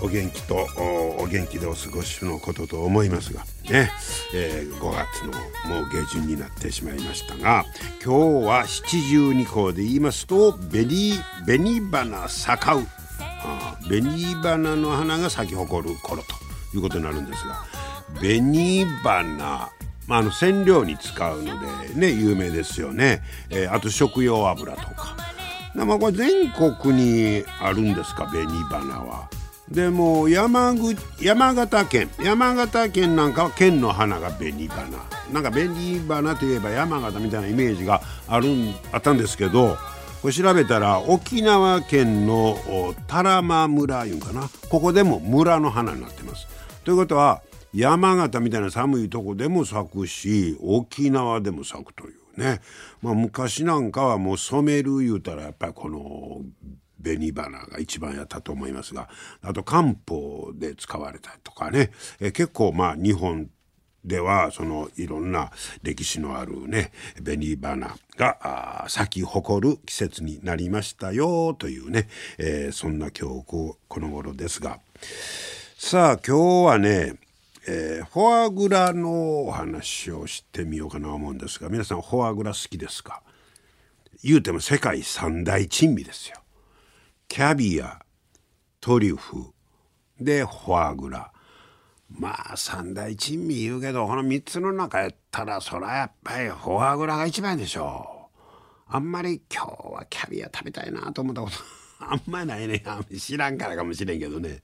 お元気とお元気でお過ごしのことと思いますがね、えー、5月のもう下旬になってしまいましたが今日は七十二候で言いますと紅紅花咲かう紅花の花が咲き誇る頃ということになるんですが紅花まあ、あの染料に使うのでね有名ですよね、えー、あと食用油とか。まあこれ全国にあるんですか紅花は。でも山口山形県山形県なんかは県の花が紅花。なんか紅花といえば山形みたいなイメージがあるあったんですけどこれ調べたら沖縄県の多良間村いうんかな。ここでも村の花になってます。ということは山形みたいな寒いとこでも咲くし沖縄でも咲くというね、まあ、昔なんかはもう染める言うたらやっぱりこの紅花が一番やったと思いますがあと漢方で使われたとかね。え結構まあ日本ではそのいろんな歴史のあるね紅花が咲き誇る季節になりましたよというね、えー、そんな今日この頃ですが。さあ今日はねえー、フォアグラのお話をしてみようかなと思うんですが皆さんフォアグラ好きですか？言うても世界三大珍味ですよ。キャビアトリュフでフォアグラまあ三大珍味言うけどこの3つの中やったらそらやっぱりフォアグラが一番でしょう。あんまり今日はキャビア食べたいなと思ったこと あんまないね知らんからかもしれんけどね。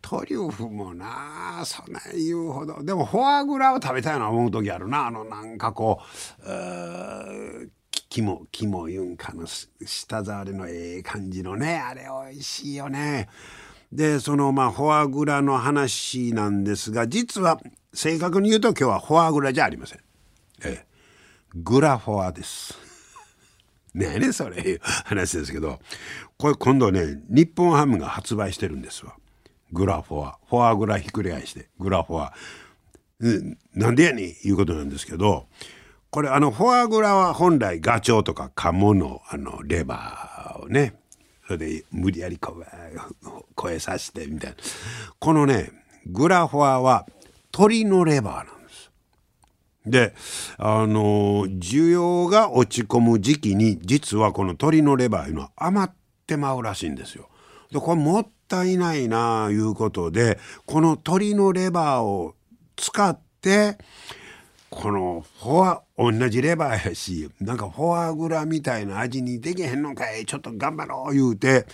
トリュフもなそんな言うほどでもフォアグラを食べたいな思う時あるなあのなんかこう肝肝ユンカの舌触りのええ感じのねあれ美味しいよね。でそのまあフォアグラの話なんですが実は正確に言うと今日はフォアグラじゃありません。ええ、グラフォアです。ねえねそれいう話ですけどこれ今度ね日本ハムが発売してるんですわ。グラフォアフォアグラひっくり返してグラフォア、うん、なんでやねんいうことなんですけどこれあのフォアグラは本来ガチョウとかカモのあのレバーをねそれで無理やりこ声さしてみたいなこのねグラフォアは鳥のレバーなんです。であの需要が落ち込む時期に実はこの鳥のレバーいうのは余ってまうらしいんですよ。でこれもったいないなあいうことでこの鶏のレバーを使ってこのフォア同じレバーやしなんかフォアグラみたいな味にできへんのかいちょっと頑張ろう言うて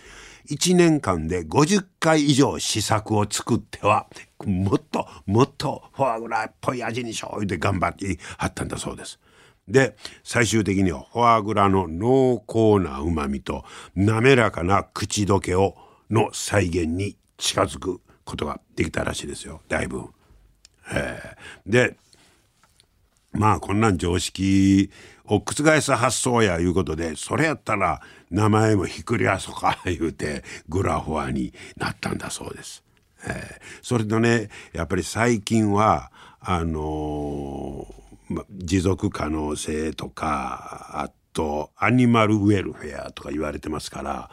1年間で50回以上試作を作ってはもっともっとフォアグラっぽい味にしよう言うて頑張ってはったんだそうです。で最終的にはフォアグラの濃厚なうまみと滑らかな口どけをの再現に近づくことができたらしいですよだいぶ。でまあこんなん常識を覆す発想やいうことでそれやったら名前もひっくり返そうか言うてグラフォアになったんだそうです。えー、それとねやっぱり最近はあのー、ま、持続可能性とかあとアニマルウェルフェアとか言われてますから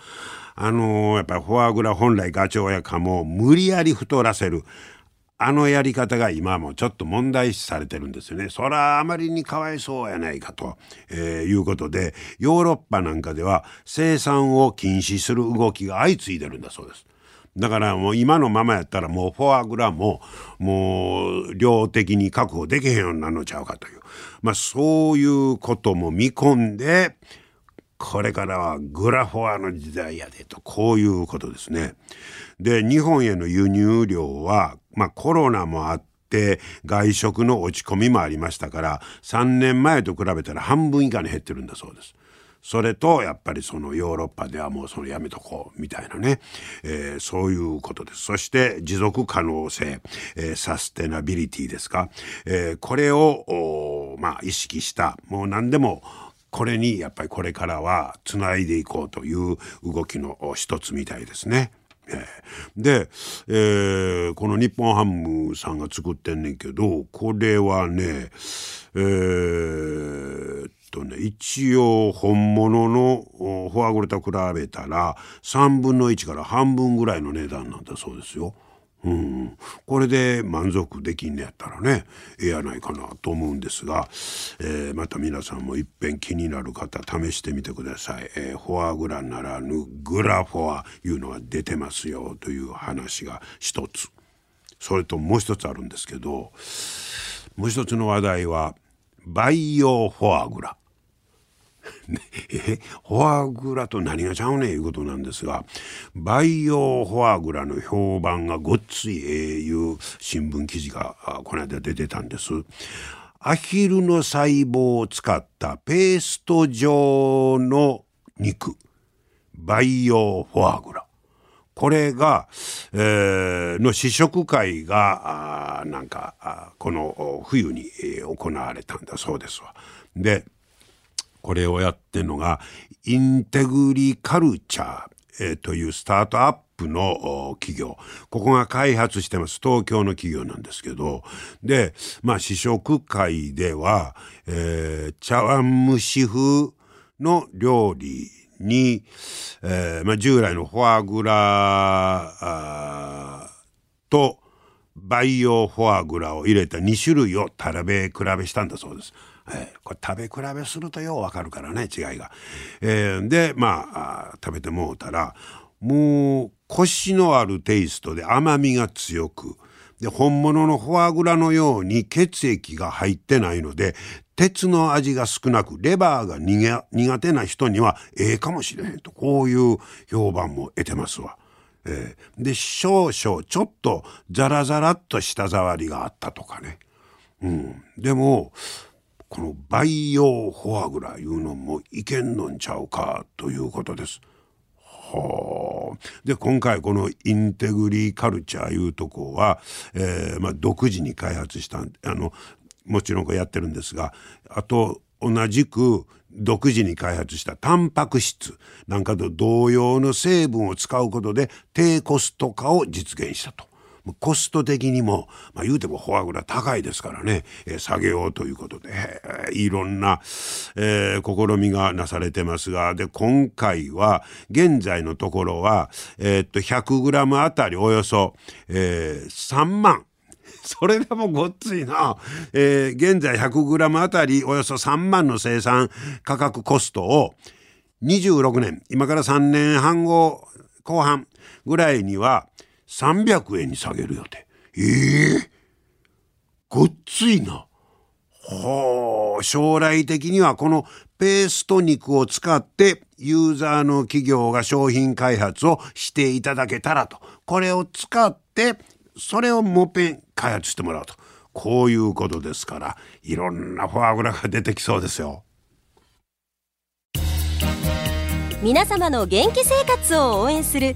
あのー、やっぱりフォアグラ本来ガチョウやカモを無理やり太らせるあのやり方が今もちょっと問題視されてるんですよね。そらあまりにかわいそうやないかと、えー、いうことでヨーロッパなんかでは生産を禁止する動きが相次いでるんだそうです。だからもう今のままやったらもうフォアグラももう量的に確保できへんようになるのちゃうかというまあそういうことも見込んでこれからはグラフォアの時代やでとこういうことですね。で日本への輸入量は、まあ、コロナもあって外食の落ち込みもありましたから3年前と比べたら半分以下に減ってるんだそうです。それとやっぱりそのヨーロッパではもうそのやめとこうみたいなね、えー、そういうことですそして持続可能性、えー、サステナビリティですか、えー、これをまあ意識したもう何でもこれにやっぱりこれからはつないでいこうという動きの一つみたいですね。で、えー、この日本ハムさんが作ってんねんけどこれはねえー、っとね一応本物のフォアグラと比べたら3分の1から半分ぐらいの値段なんだそうですよ。うん、これで満足できんねやったらねええやないかなと思うんですが、えー、また皆さんもいっぺん気になる方試してみてください、えー、フォアグラならぬグラフォアいうのが出てますよという話が一つ。それともう一つあるんですけどもう一つの話題は培養フォアグラ。えフォアグラと何がちゃうねんいうことなんですが培養フォアグラの評判がごっついええいう新聞記事がこの間出てたんです。アヒルの細胞を使ったペースト状の肉培養フォアグラこれが、えー、の試食会がなんかこの冬に、行われたんだそうですわ。でこれをやってるのがインテグリカルチャー、え、というスタートアップの企業。ここが開発してます。東京の企業なんですけど。でまあ試食会では、えー、茶碗蒸し風の料理に、えーまあ、従来のフォアグラと培養フォアグラを入れた2種類を食べ比べしたんだそうです。えー、これ食べ比べするとようわかるからね違いが。えー、でまあ食べてもうたらもうコシのあるテイストで甘みが強くで本物のフォアグラのように血液が入ってないので鉄の味が少なくレバーが苦手な人にはええかもしれへんとこういう評判も得てますわ。えー、で少々ちょっとザラザラっと舌触りがあったとかね。うん、でもこの培養フォアグラいうのもいけんのんちゃうかということです。はあ、で今回このインテグリーカルチャーいうとこは、えーまあ、独自に開発したあのもちろんこれやってるんですがあと同じく独自に開発したタンパク質なんかと同様の成分を使うことで低コスト化を実現したと。コスト的にも、まあ、言うてもフォアグラ高いですからね、えー、下げようということで、いろんな、えー、試みがなされてますが、で、今回は、現在のところは、えー、っと、100g あたりおよそ、えー、3万。それでもごっついな。えー、現在 100g あたりおよそ3万の生産価格コストを26年、今から3年半後、後半ぐらいには300円に下げる予定。ええー、ごっついな。ほう、将来的にはこのペースト肉を使ってユーザーの企業が商品開発をしていただけたらと。これを使ってそれをもっぺん開発してもらうと。こういうことですから、いろんなフォアグラが出てきそうですよ。皆様の元気生活を応援する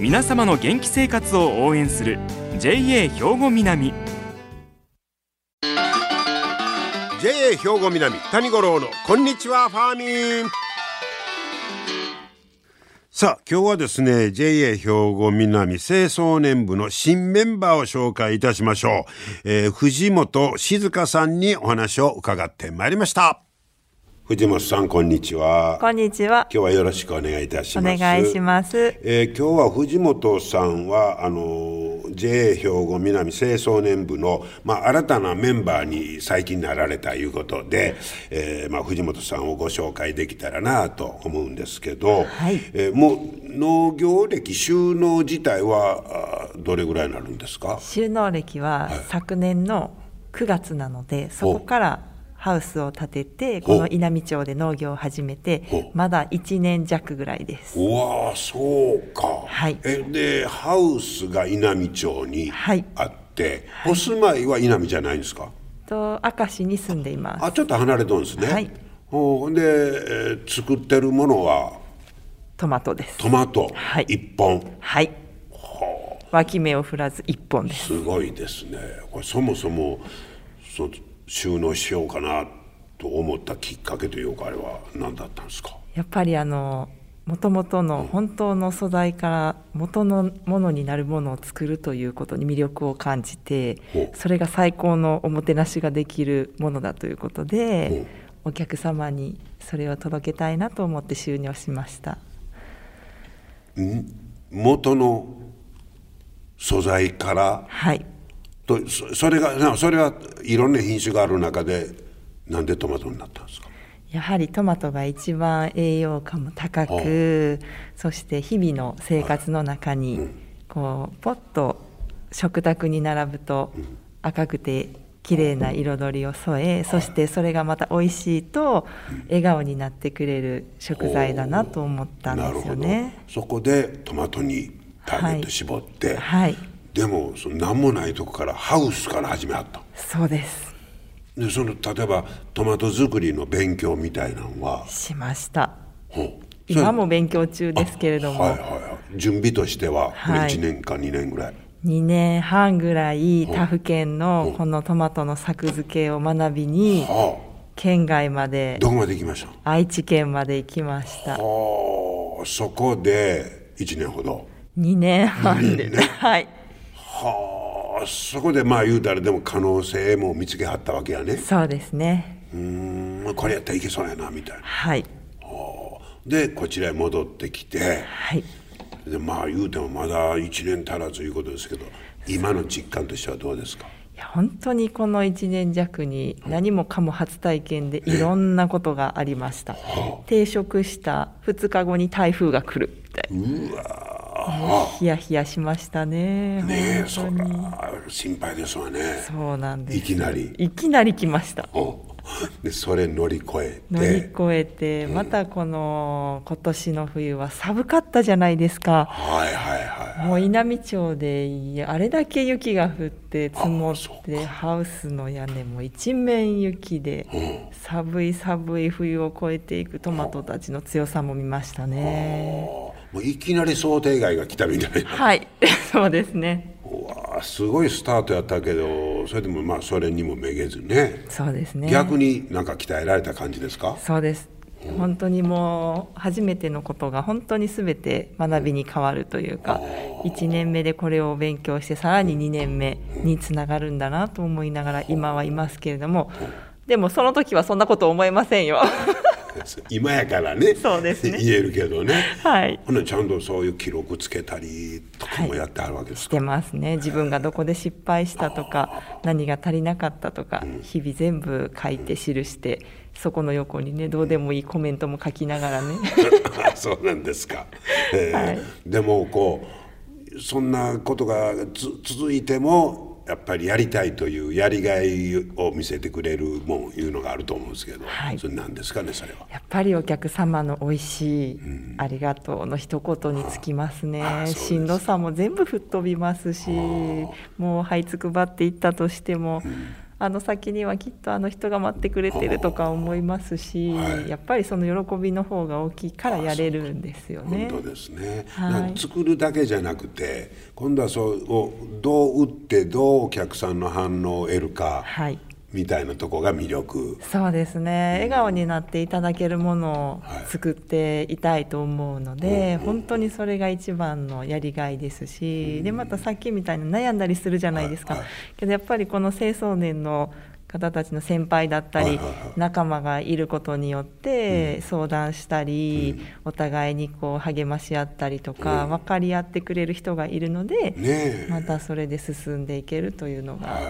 皆様の元気生活を応援する JA 兵庫南。JA 兵庫南谷五郎のこんにちはファーミン。さあ今日はですね JA 兵庫南清掃年部の新メンバーを紹介いたしましょう、えー、藤本静香さんにお話を伺ってまいりました。藤本さんこんにちは。こんにちは。今日はよろしくお願いいたします。お願いします、えー、今日は藤本さんはあの JA 兵庫南清掃年部の、まあ、新たなメンバーに最近なられたいうことで、えーまあ、藤本さんをご紹介できたらなと思うんですけど、はい。えーもう農業歴収納自体はあどれぐらいになるんですか？収納歴は昨年の9月なので、そこからハウスを建ててこの稲美町で農業を始めてほまだ1年弱ぐらいです。うわあそうか、はい。えでハウスが稲美町にはい。あって、お住まいは稲美じゃないんですか？と明石に住んでいます。あちょっと離れとんですね、はい。ほんで、えー作ってるものは？トマトです。トマト。はい。一本、はい。脇芽を振らず1本です。すごいですね。これそもそもそ収納しようかなと思ったきっかけというかあれは何だったんですか？やっぱりあの元々の本当の素材から元のものになるものを作るということに魅力を感じてそれが最高のおもてなしができるものだということでお客様にそれを届けたいなと思って収納しました。元の素材からはいとそそれがなそれはいろんな品種がある中でなんでトマトになったんですか？やはりトマトが一番栄養価も高くそして日々の生活の中にこうポッと食卓に並ぶと赤くて綺麗な彩りを添えそしてそれがまた美味しいと笑顔になってくれる食材だなと思ったんですよね。そこでトマトにターゲット絞って、はいでもその何もないとこからハウスから始めはった。そうです。でその例えばトマト作りの勉強みたいなのは？しました。今も勉強中ですけれども、はいはいはい、準備としてはこれはい。1年か2年ぐらい、2年半ぐらい他府県のこのトマトの作付けを学びには県外まあ、でどこまで行きました？愛知県まで行きました。はあそこで1年ほど。2年半で、はいはあそこでまあ言うたらでも可能性も見つけはったわけやね。そうですね。うーんこれやったらいけそうやなみたいな。はい。はあ。でこちらへ戻ってきて。はい。でまあ言うてもまだ1年足らずいうことですけど今の実感としてはどうですか？いや本当にこの1年弱に何もかも初体験でいろんなことがありました。定食した2日後に台風が来るってうわヒヤヒヤしましたねねえそら心配ですわね。そうなんです。いきなり。いきなり来ました。おでそれ乗り越え乗りて越えてまたこの今年の冬は寒かったじゃないですか。はいはいはいもう稲美町であれだけ雪が降って積もってハウスの屋根も一面雪で寒い寒い冬を越えていくトマトたちの強さも見ましたねもういきなり想定外が来たみたいな。はい。そうですね。うわすごいスタートやったけどそれでもまあそれにもめげずね。そうですね。逆になんか鍛えられた感じですか？そうです。本当にもう初めてのことが本当に全て学びに変わるというか1年目でこれを勉強してさらに2年目につながるんだなと思いながら今はいますけれどもでもその時はそんなこと思いませんよ 今やからねそうですね。言えるけどね。はい。ほなちゃんとそういう記録つけたりとかもやってあるわけですか、してますね。自分がどこで失敗したとか何が足りなかったとか日々全部書いて記してそこの横にねどうでもいいコメントも書きながらね。そうなんですか、えーはいでもこうそんなことがつ続いてもやっぱりやりたいというやりがいを見せてくれるもんいうのがあると思うんですけど、はい。それ何ですかねそれは。やっぱりお客様の美味しい、ありがとうの一言につきますね。あしんどさも全部吹っ飛びますしもう這いつくばっていったとしても、あの先にはきっとあの人が待ってくれてるとか思いますし、はい。やっぱりその喜びの方が大きいからやれるんですよね。本当ですね、はい。作るだけじゃなくて今度はそうをどう売ってどうお客さんの反応を得るか。はいみたいなとこが魅力。そうですね。笑顔になっていただけるものはい。を作っていたいと思うので、本当にそれが一番のやりがいですし、でまたさっきみたいに悩んだりするじゃないですか、はいはいけどやっぱりこの青少年の方たちの先輩だったり、はいはいはい。仲間がいることによって相談したり、お互いにこう励まし合ったりとか、分かり合ってくれる人がいるので、またそれで進んでいけるというのがはい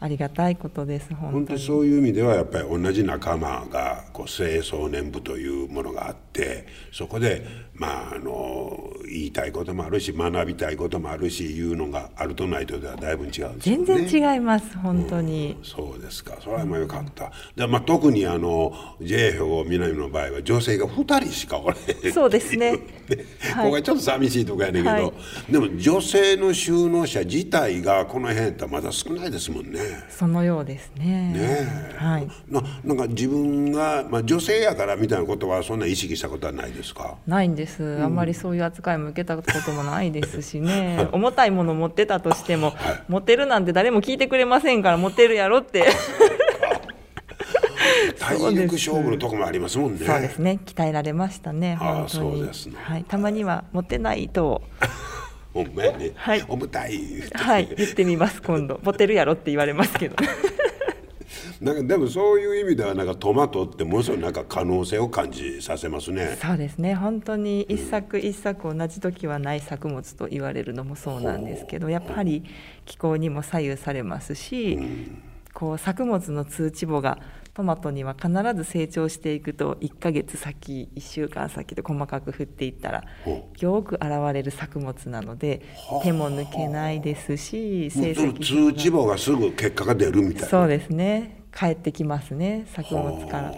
ありがたいことです本当に。そういう意味ではやっぱり同じ仲間がこう青少年部というものがあっててそこでまああの言いたいこともあるし学びたいこともあるしいうのがあるとないとではだいぶ違うんですよね。全然違います本当に、そうですか。それはまあよかった、でまあ、特にあの JA 兵庫南の場合は女性が2人しかおれへんそうですね。ここがちょっと寂しいとこやねんけど、はい。でも女性の就農者自体がこの辺ってまだ少ないですもんね。そのようですね。ねえ。はい。ななんか自分が、まあ、女性やからみたいなことはそんな意識したことはないですか？ないんです、あんまりそういう扱いも受けたこともないですしね、重たいもの持ってたとしても、持てるなんて誰も聞いてくれませんから、持てるやろって、体力勝負のとこもありますもんね。そうですね、鍛えられましたね、ああそうですね。はい、たまには持てないと、ほんまやね、はい。重たいはい、言ってみます、今度、持てるやろって言われますけど、なんかでもそういう意味ではなんかトマトってものすごいなんか可能性を感じさせますね。そうですね、本当に一作一作同じ時はない作物と言われるのもそうなんですけど、やっぱり気候にも左右されますし、こう作物の通知簿がトマトには必ず成長していくと1ヶ月先1週間先と細かく振っていったらほよく現れる作物なので手も抜けないですし成績通知簿がすぐ結果が出るみたいな。そうですね帰ってきますね作物から。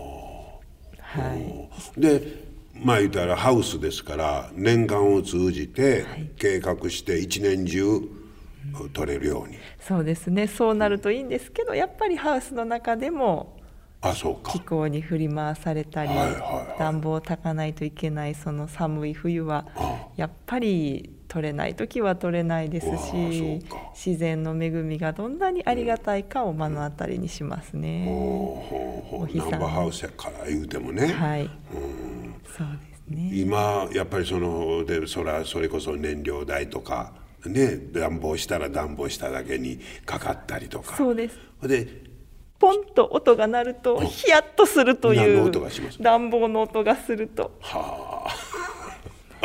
はい。でまあ言ったらハウスですから年間を通じて計画して一年中取れるように。そうですねそうなるといいんですけどやっぱりハウスの中でもあそうか。気。候に振り回されたり、はいはいはい。暖房を焚かないといけないその寒い冬はやっぱり取れない時は取れないですし自然の恵みがどんなにありがたいかを目の当たりにしますね。ほうほうお日様ナンバーハウスやから言うてもね。はい、そうですね。今やっぱりそのでそらそれこそ燃料代とかね暖房したら暖房しただけにかかったりとか。そうです。でポンと音が鳴るとヒヤッとするという暖房の音がすると。はあ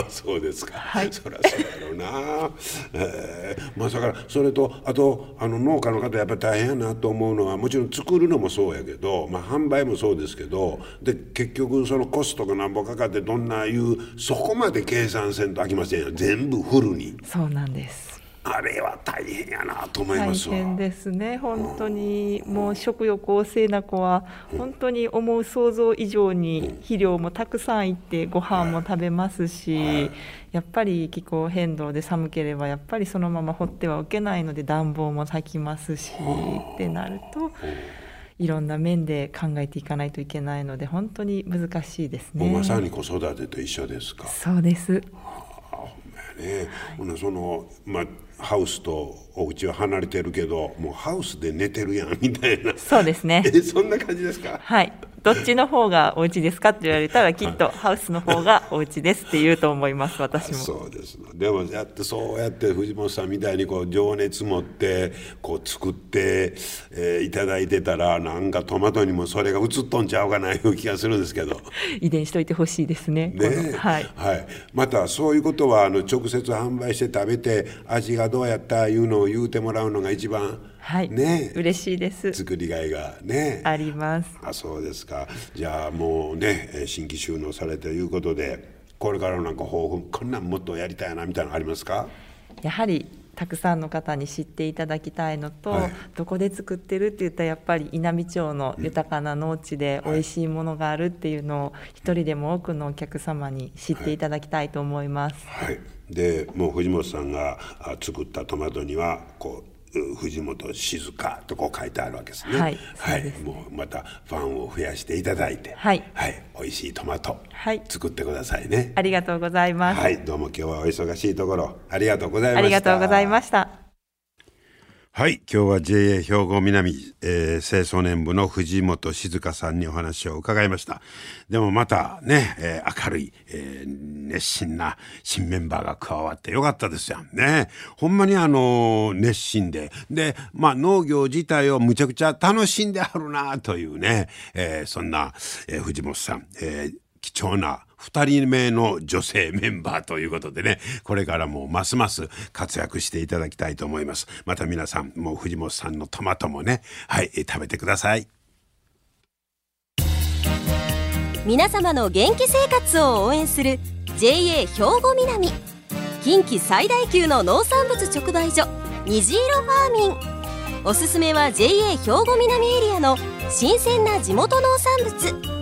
そうですか、はい。そりゃそうやろうな、えーまあだからそれとあとあの農家の方やっぱり大変やなと思うのはもちろん作るのもそうやけど、まあ、販売もそうですけどで結局そのコストがなんぼかかってどんないうそこまで計算せんとあきませんよ。全部フルに。そうなんです。あれは大変やなと思い大ますわ。変ですね本当に。もう食欲旺盛な子は本当に思う想像以上に肥料もたくさんいってご飯も食べますしやっぱり気候変動で寒ければやっぱりそのまま放ってはおけないので暖房も炊きますしってなるといろんな面で考えていかないといけないので本当に難しいですね。もうまさに子育てと一緒ですか？そうです。あほんまやね、ほなそのまあハウスとお家は離れてるけどもうハウスで寝てるやんみたいな。そうですね。え そんな感じですか？はい、どっちの方がお家ですかって言われたらきっとハウスの方がお家ですって言うと思います私も。そうですのでもやってそうやって藤本さんみたいにこう情熱持ってこう作って、えーいただいてたらなんかトマトにもそれが映っとんちゃうかないう気がするんですけど。遺伝しといてほしいですね。こねのはいはい、またそういうことはあの直接販売して食べて味がどうやったいうのを言うてもらうのが一番、はい、ね。嬉しいです。作りがいがね。あります。あそうですか。じゃあもうねえー新規収納されてということでこれからのなんか抱負こんなんもっとやりたいなみたいなのありますか？やはりたくさんの方に知っていただきたいのと、はい。どこで作ってるって言ったらやっぱり稲美町の豊かな農地で美味しいものがあるっていうのを一人でも多くのお客様に知っていただきたいと思います、はい。でもう藤本さんがあ作ったトマトにはこうう藤本静香とこう書いてあるわけですね。はいはい。もうまたファンを増やしていただいて。はい。美味しいトマト、はい。作ってくださいね。ありがとうございます、はい。どうも今日はお忙しいところありがとうございました。ありがとうございましたはい今日は JA 兵庫南、えー、青少年部の藤本静香さんにお話を伺いました。でもまたね、えー、明るい、えー、熱心な新メンバーが加わってよかったですよね。ほんまにあの熱心で。でまあ農業自体をむちゃくちゃ楽しんであるなというね、えー、そんな、えー、藤本さん、えー、貴重な2人目の女性メンバーということでね。これからもますます活躍していただきたいと思います。また皆さんもう藤本さんのトマトもね。はい食べてください。皆様の元気生活を応援する JA 兵庫南。近畿最大級の農産物直売所虹色ファーミン。おすすめは JA 兵庫南エリアの新鮮な地元農産物。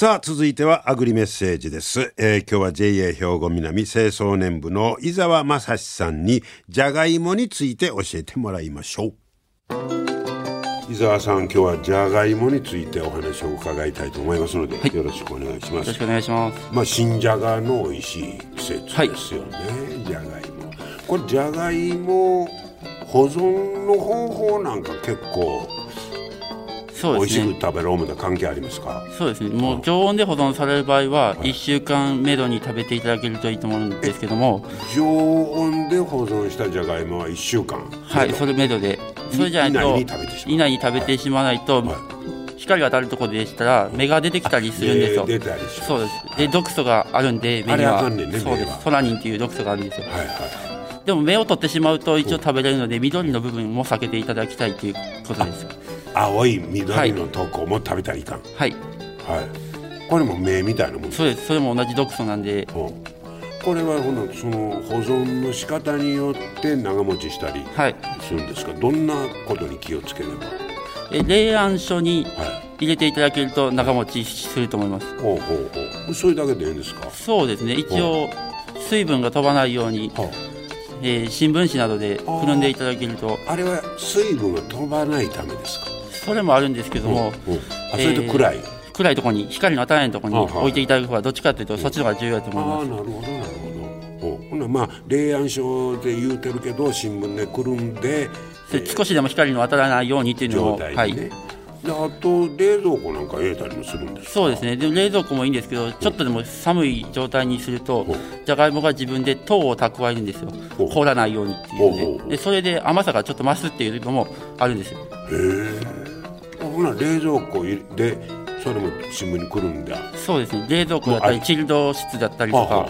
さあ続いてはアグリメッセージです、えー、今日は JA 兵庫南清掃年部の伊沢正史さんにじゃがいもについて教えてもらいましょう。伊沢さん今日はじゃがいもについてお話を伺いたいと思いますので、はい、よろしくお願いします。よろしくお願いします。まあ新じゃがの美味しい季節ですよね、はい、じゃがいもこれじゃがいも保存の方法なんか結構そうですね、美味しく食べる思う関係ありますか？そうですね。もう常温で保存される場合は1週間めどに食べていただけるといいと思うんですけども。常温で保存したじゃがいもは1週間はいそれめどで。それじゃないと以内に食べてしまわないと、はい。光が当たるところでしたら芽が出てきたりするんですよ。出たりしそうです。で毒素があるんで芽には、ね、そうです。ソラニンっていう毒素があるんですよ。はいはい。でも芽を取ってしまうと一応食べれるので緑の部分も避けていただきたいということです。青い緑のとこも食べたらいかん。はい、はい、これも目みたいなもんそうです。それも同じ毒素なんで、これはほのその保存の仕方によって長持ちしたりするんですか、はい、どんなことに気をつければ？え冷暗所に入れていただけると長持ちすると思います、はい、ほうほうほう。それだけでいいんですか？そうですね。一応水分が飛ばないように、えー、新聞紙などでくるんでいただけると。あれは水分が飛ばないためですか？それもあるんですけども、うんうん、あそれと暗い、えー、暗いところに光の当たらないところに置いていただく方がどっちかというと、そっちの方が重要だと思います。あなるほどなるほど。ほなまあ冷暗所で言うてるけど新聞でくるんで、えー、少しでも光の当たらないようにっていうのを、ね、はい。であと冷蔵庫なんか入れたりもするんですそうですね。でも冷蔵庫もいいんですけどちょっとでも寒い状態にするとじゃがいもが自分で糖を蓄えるんですよ。凍らないようにっていうで。でそれで甘さがちょっと増すっていうのもあるんですよ。へえほな冷蔵庫でそれも新聞に来るんだ。そうですね。冷蔵庫だったりチルド室だったりとか、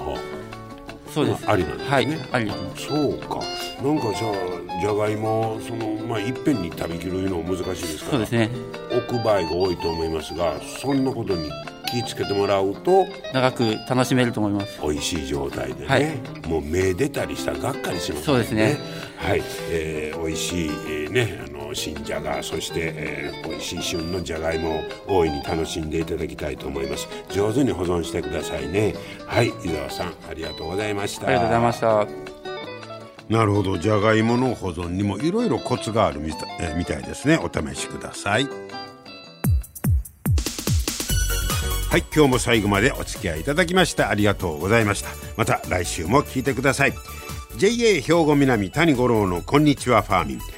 そうです、まあ、ありなんですね、はい、ありそうか。なんかじゃあじゃがいもそのまあいっぺんに食べきるの難しいですから。そうですね。置く場合が多いと思いますがそんなことに気付けてもらうと長く楽しめると思います。美味しい状態でね、はい、もう目出たりしたらがっかりします、ね、そうですね。はい、えー、美味しい、えー、ねあの新じゃがそして、えー、美味しい旬のじゃがいもを大いに楽しんでいただきたいと思います。上手に保存してくださいね。はい伊沢さんありがとうございました。ありがとうございました。なるほど。じゃがいもの保存にもいろいろコツがあるみた,、えー、みたいですね。お試しください。はい今日も最後までお付き合いいただきましてありがとうございました。また来週も聞いてください。JA 兵庫南谷五郎のこんにちはファーミン